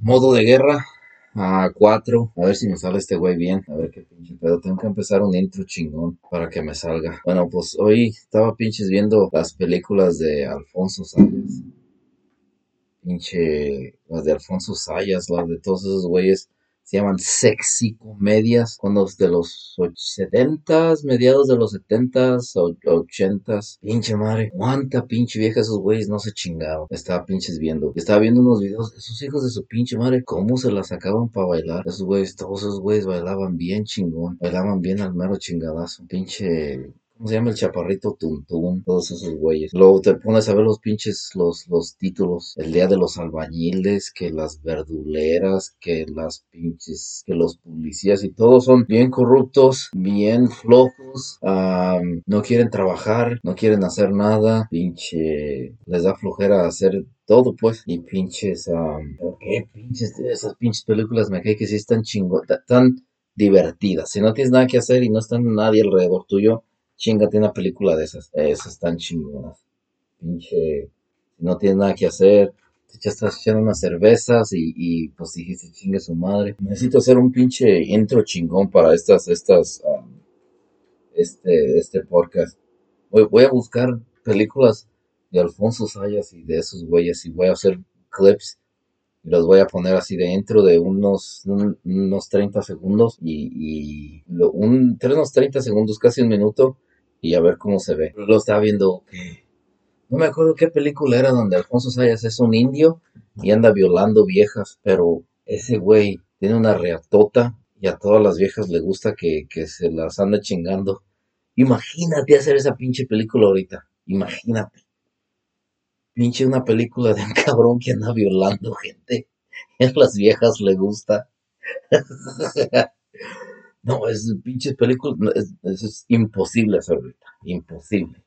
Modo de guerra a 4. A ver si me sale este güey bien. A ver qué pinche pedo. Tengo que empezar un intro chingón para que me salga. Bueno, pues hoy estaba pinches viendo las películas de Alfonso Sayas. Pinche. Las de Alfonso Sayas, las de todos esos güeyes se llaman sexy comedias, cuando de los 70s, mediados de los 70s, 80s. Pinche madre, cuánta pinche vieja esos güeyes no se chingaron. Estaba pinches viendo. Estaba viendo unos videos de esos hijos de su pinche madre, cómo se la sacaban para bailar. Esos güeyes, todos esos güeyes bailaban bien chingón, bailaban bien al mero chingadazo. Pinche ¿Cómo se llama el chaparrito Tuntún? Todos esos güeyes. Luego te pones a ver los pinches, los, los títulos. El día de los albañiles, que las verduleras, que las pinches, que los policías y todos son bien corruptos, bien flojos, no quieren trabajar, no quieren hacer nada, pinche, les da flojera hacer todo pues y pinches qué pinches esas pinches películas me cae que sí están chingón tan divertidas si no tienes nada que hacer y no está nadie alrededor tuyo chingate una película de esas. Esas están chingonas. Pinche, no tienes nada que hacer, ya estás echando unas cervezas y, y pues dijiste chingue su madre. Necesito hacer un pinche intro chingón para estas, estas, um, este, este podcast. Voy, a buscar películas de Alfonso Sayas y de esos güeyes y voy a hacer clips y los voy a poner así dentro de unos, unos 30 segundos y, y lo, un, unos 30 segundos, casi un minuto y a ver cómo se ve. Lo estaba viendo. No me acuerdo qué película era donde Alfonso Sayas es un indio y anda violando viejas, pero ese güey tiene una reatota y a todas las viejas le gusta que, que se las ande chingando. Imagínate hacer esa pinche película ahorita. Imagínate. Pinche una película de un cabrón que anda violando gente y a las viejas le gusta. No, es pinche película, es, es, imposible hacer ahorita, imposible.